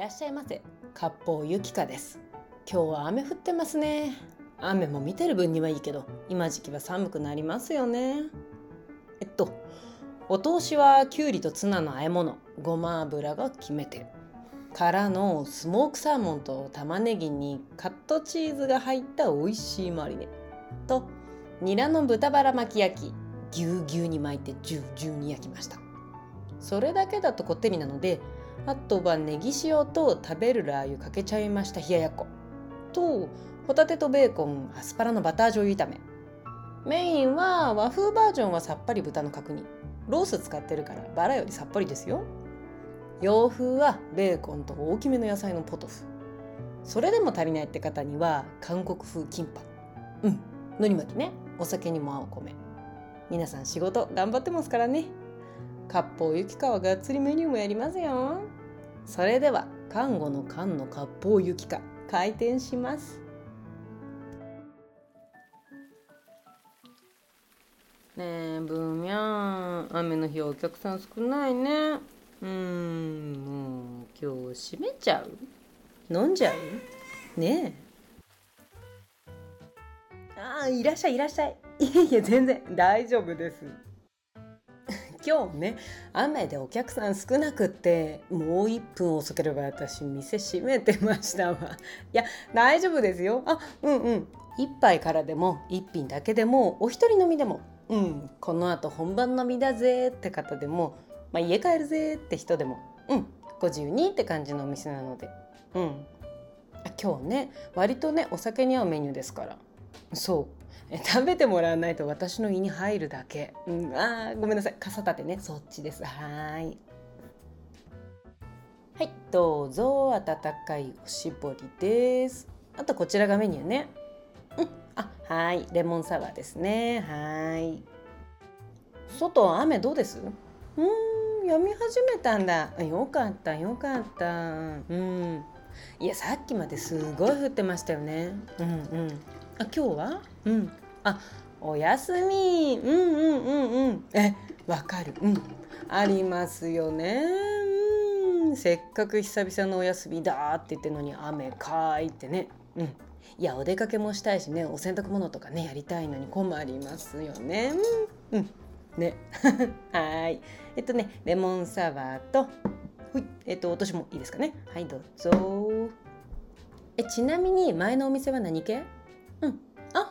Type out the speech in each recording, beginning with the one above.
らっしゃいませ。割烹ゆきかです。今日は雨降ってますね。雨も見てる分にはいいけど今時期は寒くなりますよね。えっとお通しはきゅうりとツナの和え物。ごま油が決めてからのスモークサーモンと玉ねぎにカットチーズが入った美味しいマリネ。とニラの豚バラ巻き焼き。ぎゅうぎゅうに巻いてジュージューに焼きました。それだけだとこってりなのであとはネギ塩と食べるラー油かけちゃいました冷ややっこ。とホタテとベーコンアスパラのバター醤油炒め。メインは和風バージョンはさっぱり豚の角煮。ロース使ってるからバラよりさっぱりですよ。洋風はベーコンと大きめの野菜のポトフ。それでも足りないって方には韓国風キンパ。うんのり巻きね。お酒にも合う米。皆さん仕事頑張ってますからね。割烹ゆきかはがっつりメニューもやりますよ。それでは看護の缶の割烹ゆきか開店します。ねえブーミャン雨の日はお客さん少ないね。うんもう今日閉めちゃう？飲んじゃう？ねえ。ああいらっしゃいいらっしゃい。いやいや全然大丈夫です。今日ね雨でお客さん少なくってもう1分遅ければ私店閉めてましたわ。いや大丈夫ですよ。あうんうん。1杯からでも1品だけでもお一人飲みでもうんこのあと本番飲みだぜって方でも、まあ、家帰るぜって人でもうんご自由にって感じのお店なのでうん。あ今日ね割とねお酒に合うメニューですから。そう。食べてもらわないと私の胃に入るだけ、うん、あごめんなさい。傘立てね。そっちです。はい。はいどうぞ。温かいおしぼりです。あとこちらがメニューね。うんあはい。レモンサワーですね。はい。外雨どうです？うん読み始めたんだ。よかったよかった。うん。いやさっきまですごい降ってましたよね。うんうん。あ今日は？うん。あお休み。うんうんうんうん。えわかる。うん。ありますよね。うん。せっかく久々のお休みだって言ってのに雨かいってね。うん。いやお出かけもしたいしね。お洗濯物とかねやりたいのに困りますよね。うん、うん、ね。はい。えっとねレモンサワーとほい。えっと私もいいですかね。はいどうぞ。えちなみに前のお店は何系？あ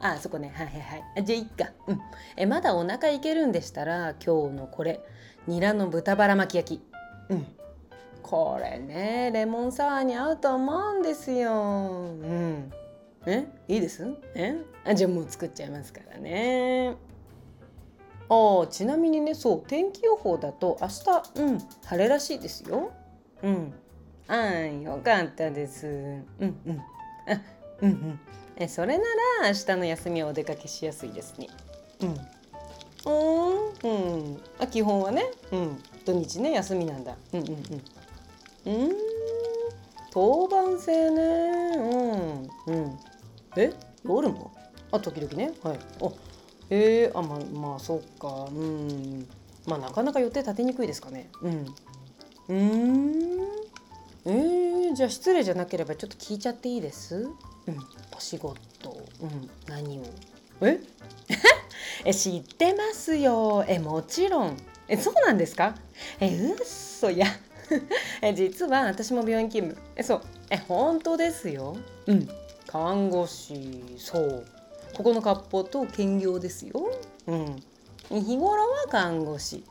あそこね。はいはいはい。じゃあいっか。うん。えまだお腹いけるんでしたら今日のこれ。ニラの豚バラ巻き焼き。うん。これねレモンサワーに合うと思うんですよ。うん。えいいです？え？あじゃあもう作っちゃいますからね。あちなみにねそう天気予報だと明日うん晴れらしいですよ。うん。あよかったです。うんうん。あうんうんえそれなら明日の休みはお出かけしやすいですね。うん。うん、うん、あ基本はね、うん、土日ね休みなんだ。うんうんうん。うん、当番制ね。うんうん。え、夜も？あ時々ね。はい。あ、えー、あまあまあそうか。うん。まあなかなか予定立てにくいですかね。うん。うん。えー、じゃあ失礼じゃなければちょっと聞いちゃっていいです？うん、お仕事、うん、何を？え？え知ってますよ。えもちろん。えそうなんですか？えうっそや。え実は私も病院勤務。えそう。え本当ですよ。うん。看護師そう。ここの割烹と兼業ですよ。うん。日頃は看護師っ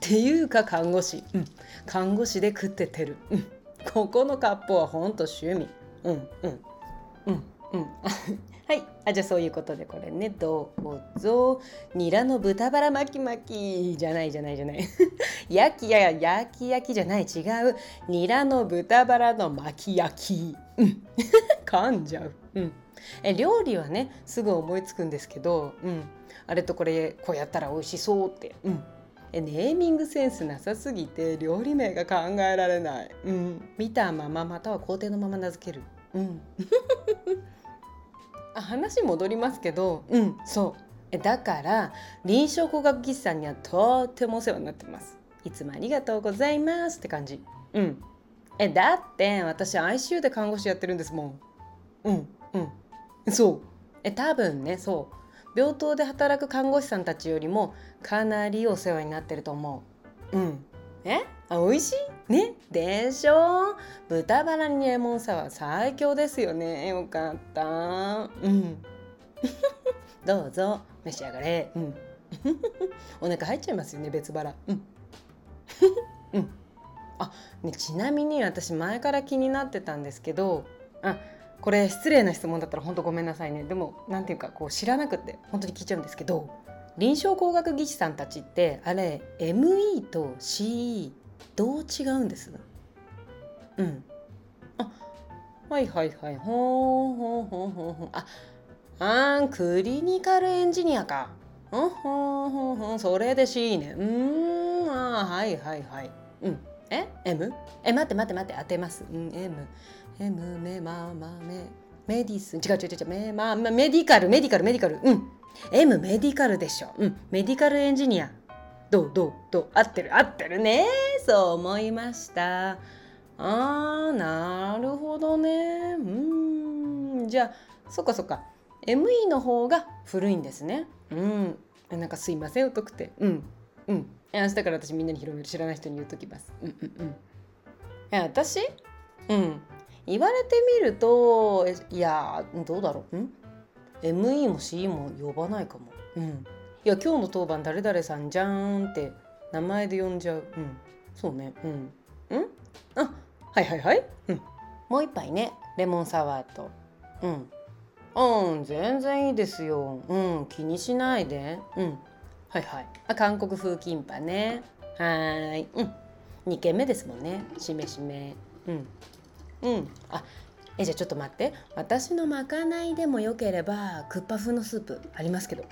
ていうか看護師、うん、看護師で食っててる、うん、ここの割烹はほんと趣味。うん。うんうんうん。はい。あじゃあそういうことでこれね。どうぞ。ニラの豚バラ巻き巻きじゃないじゃないじゃない。焼きや焼き焼きじゃない。違う。ニラの豚バラの巻き焼き。うん。噛んじゃう。うん。え料理はねすぐ思いつくんですけど、うん、あれとこれこうやったら美味しそうって、うん、えネーミングセンスなさすぎて料理名が考えられない、うん、見たまままたは工程のまま名付ける、うん、あ話戻りますけどうん。そう。だから臨床工学技師さんにはとってもお世話になってます。いつもありがとうございますって感じ。うん。えだって私 ICU で看護師やってるんですもん。うん。うん。そう。え多分ねそう。病棟で働く看護師さんたちよりもかなりお世話になってると思う。うん。え？あ美味しい？ね？でしょ？豚バラにレモンサワー最強ですよね。よかった。うん。どうぞ。召し上がれ。うん。お腹入っちゃいますよね別腹。うん。うん。あねちなみに私前から気になってたんですけどあこれ失礼な質問だったら本当ごめんなさいね。でも何ていうかこう知らなくて本当に聞いちゃうんですけど臨床工学技師さんたちってあれ ME と CE どう違うんです？うん。あはいはいはい。ほうほうほうほうほうああクリニカルエンジニアか。ほんほんほんほんそれで C ねうん。あはいはいはい。うん。え ?M? え待って待って待って。当てます。うん M M メママメメディス。ン違う違う違う。メマメディカル。メディカルメディカル。うん。M メディカルでしょ。うん。メディカルエンジニア。どう？どう？どう？合ってる？合ってるねそう思いました。あーなるほどね。うん。じゃあそっかそっか。ME の方が古いんですね。うん。なんかすいません疎くて。うん。うん。明日から私みんなに広める知らない人に言うときます。うんうんうん。いや私？うん。言われてみるといやどうだろう。ん？ME も CE も呼ばないかも。うん。いや今日の当番誰々さんじゃんって名前で呼んじゃう。うん。そうね。うん。うん？あはいはいはい。うん。もう一杯ねレモンサワーと。うん。うん全然いいですよ。うん気にしないで。うん。はいはい。あ韓国風キンパね。はい。うん。2軒目ですもんね。しめしめ。うん。うん。あえじゃあちょっと待って。私のまかないでもよければクッパ風のスープありますけど。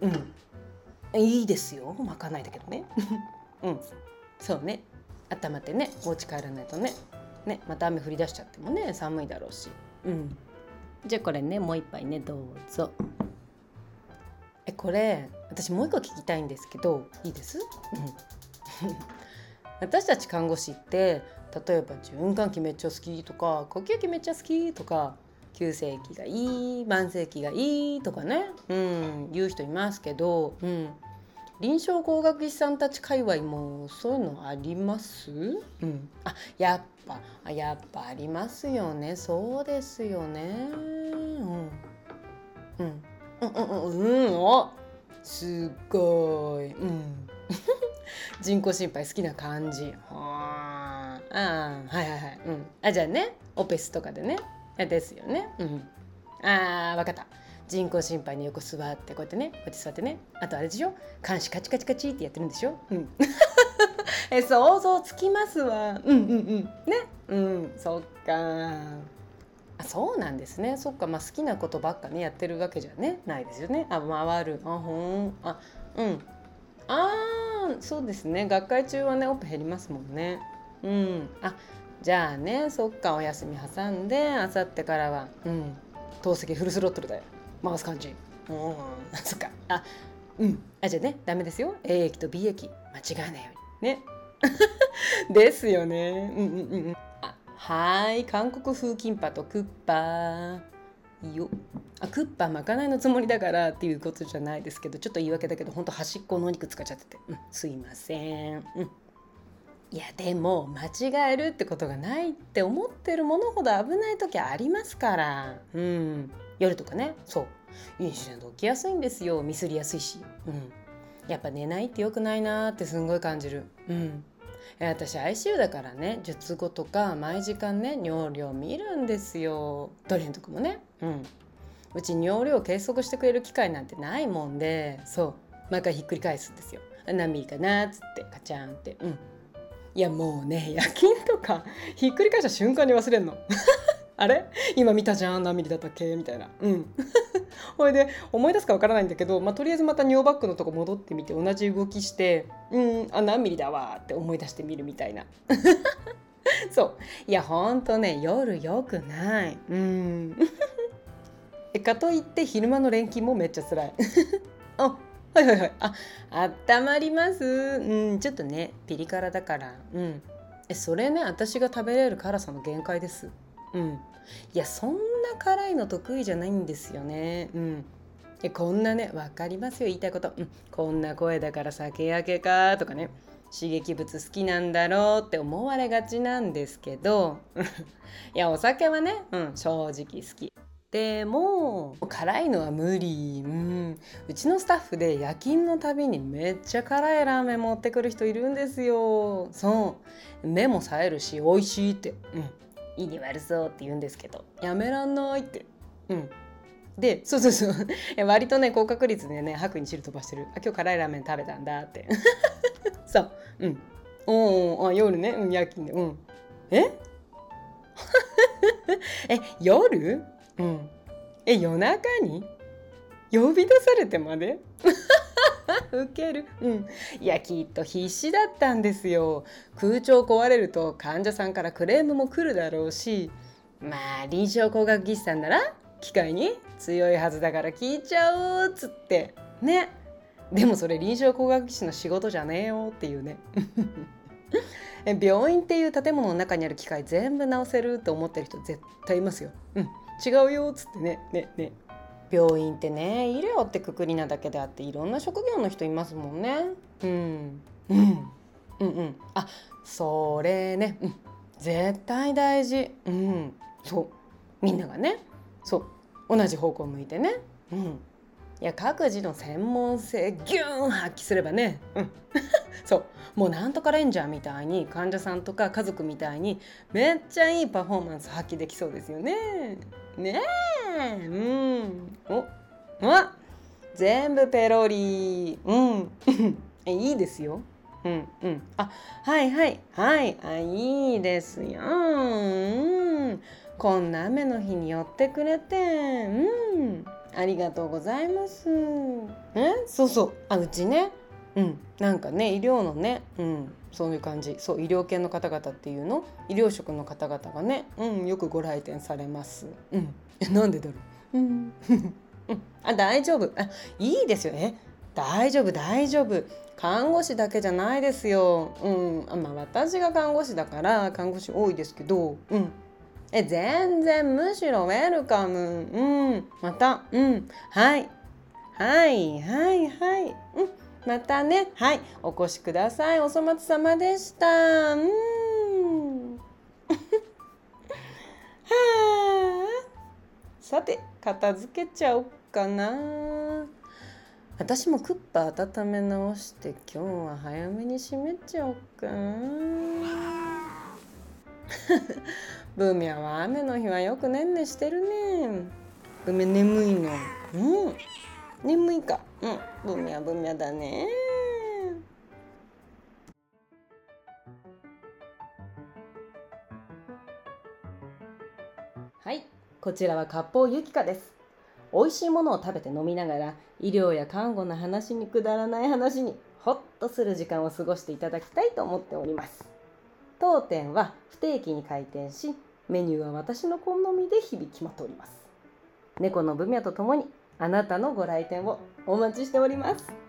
うん。いいですよ。まかないだけどね。うん。そうね。温まってねお家帰らないとね。ねまた雨降り出しちゃってもね寒いだろうし。うん。じゃあこれねもう一杯ねどうぞ。えこれ私もう一個聞きたいんですけどいいです、うん、私たち看護師って例えば循環器めっちゃ好きとか呼吸器めっちゃ好きとか急性期がいい慢性期がいいとかね、うん、言う人いますけど、うん、臨床工学技師さんたち界隈もそういうのあります？うん、あやっぱあやっぱありますよね。そうですよね。うん。うん。うんうんうんうん。おすごい。うん。人工心肺好きな感じ。はあ。はいはいはい。うん。あじゃあねオペスとかでね。ですよね。うん。あー分かった人工心肺に横座ってこうやってねこうやって座ってね。あとあれでしょ？監視カチカチカチってやってるんでしょ？うん。え想像つきますわ。うんうんうん。ね？うん。そっか。あそうなんですね。そっか。まあ好きなことばっかねやってるわけじゃね？ないですよね。あ回るあほん。あうん。あーそうですね。学会中はねオペ減りますもんね。うん。あじゃあねそっか。お休み挟んであさってからは。うん。透析フルスロットルで回す感じ。うん。そっか。あうん。あじゃあねダメですよ。A 液と B 液間違えないように。ね。ですよね。うんうんうんうん。あはい。韓国風キンパとクッパ。よ。あクッパまかないのつもりだから。っていうことじゃないですけど。ちょっと言い訳だけどほんと端っこのお肉使っちゃってて、うん、すいません、うん、いやでも間違えるってことがないって思ってるものほど危ない時ありますから。うん夜とかね。そう。インシデント起きやすいんですよ。ミスりやすいし。うん。やっぱ寝ないって良くないなってすんごい感じる。うん。私 ICU だからね。術後とか毎時間ね尿量見るんですよ。ドレンとかもね。うん。うち尿量計測してくれる機会なんてないもんで。そう。毎回ひっくり返すんですよ。何ミリかなっつってカチャンって。うん。いやもうね夜勤とかひっくり返した瞬間に忘れんの。あれ？今見たじゃん何ミリだったっけ？みたいな。うん。ほいで思い出すかわからないんだけど、まあ、とりあえずまた尿バッグのとこ戻ってみて同じ動きしてうんあ何ミリだわって思い出してみるみたいな。そう。いやほんとね夜よくない。うん。かといって昼間の連勤もめっちゃ辛い。あはいはいはい。あ温まります。うんちょっとねピリ辛だから。うん。えそれね私が食べれる辛さの限界です。うん。いやそんな辛いの得意じゃないんですよね。うん。こんなね分かりますよ言いたいこと、うん、こんな声だから酒焼けかとかね。刺激物好きなんだろうって思われがちなんですけど。いやお酒はね、うん、正直好き。でも辛いのは無理、うん、うちのスタッフで夜勤のたびにめっちゃ辛いラーメン持ってくる人いるんですよ。そう。目も冴えるし美味しいって、うん、意に悪そうって言うんですけど。やめらんないって。うん。でそうそうそう。割とね高確率でね白に汁飛ばしてる。あ今日辛いラーメン食べたんだって。そう。うん。おおあ夜ね、うん、夜勤で。うん。え？え夜？うん、え夜中に？呼び出されてまで？ウケる。うん。いやきっと必死だったんですよ。空調壊れると患者さんからクレームも来るだろうし。まあ臨床工学技師さんなら機械に強いはずだから聞いちゃおうっつって。ね。でもそれ臨床工学技師の仕事じゃねえよっていうね。病院っていう建物の中にある機械全部直せると思ってる人絶対いますよ。うん。違うよっつってね。ね。ね。病院ってね医療ってくくりなだけであっていろんな職業の人いますもんね。うん。うん。うん。うん。あそれね、うん、絶対大事。うん。そう。みんながね。そう。同じ方向向いてね。うん。いや各自の専門性ギューン発揮すればね、うん、そう。もうなんとかレンジャーみたいに患者さんとか家族みたいにめっちゃいいパフォーマンス発揮できそうですよね。ねえうん。おあ全部ペロリ。うん。いいですよ。うんうん。あはいはい。はい。あいいですよ。うん。こんな雨の日に寄ってくれて。うん。ありがとうございます。えそうそう。あうちね。うん。なんかね医療のね。うん。そういう感じ。そう医療系の方々っていうの？医療職の方々がね、うん、よくご来店されます。うん、えなんでだろう、うん、あ大丈夫。あいいですよ。ね大丈夫大丈夫。看護師だけじゃないですよ。うん、あまあ私が看護師だから看護師多いですけど、うん、え全然むしろウェルカム。うん、また、うん、はい、はいはいはい、うん。またね。はい。お越しください。お粗末様でした。うん。はあ。さて片付けちゃおっかな。私もクッパ温め直して今日は早めに閉めちゃおっかな。ブーミャは雨の日はよくねんねしてるねブーミャ眠いの。うん眠いか。うん。ぶみゃぶみゃだね。はい。こちらは割烹ゆきかです。美味しいものを食べて飲みながら医療や看護の話にくだらない話にほっとする時間を過ごしていただきたいと思っております。当店は不定期に開店しメニューは私の好みで日々決まっております。猫のブミャとともにあなたのご来店をお待ちしております。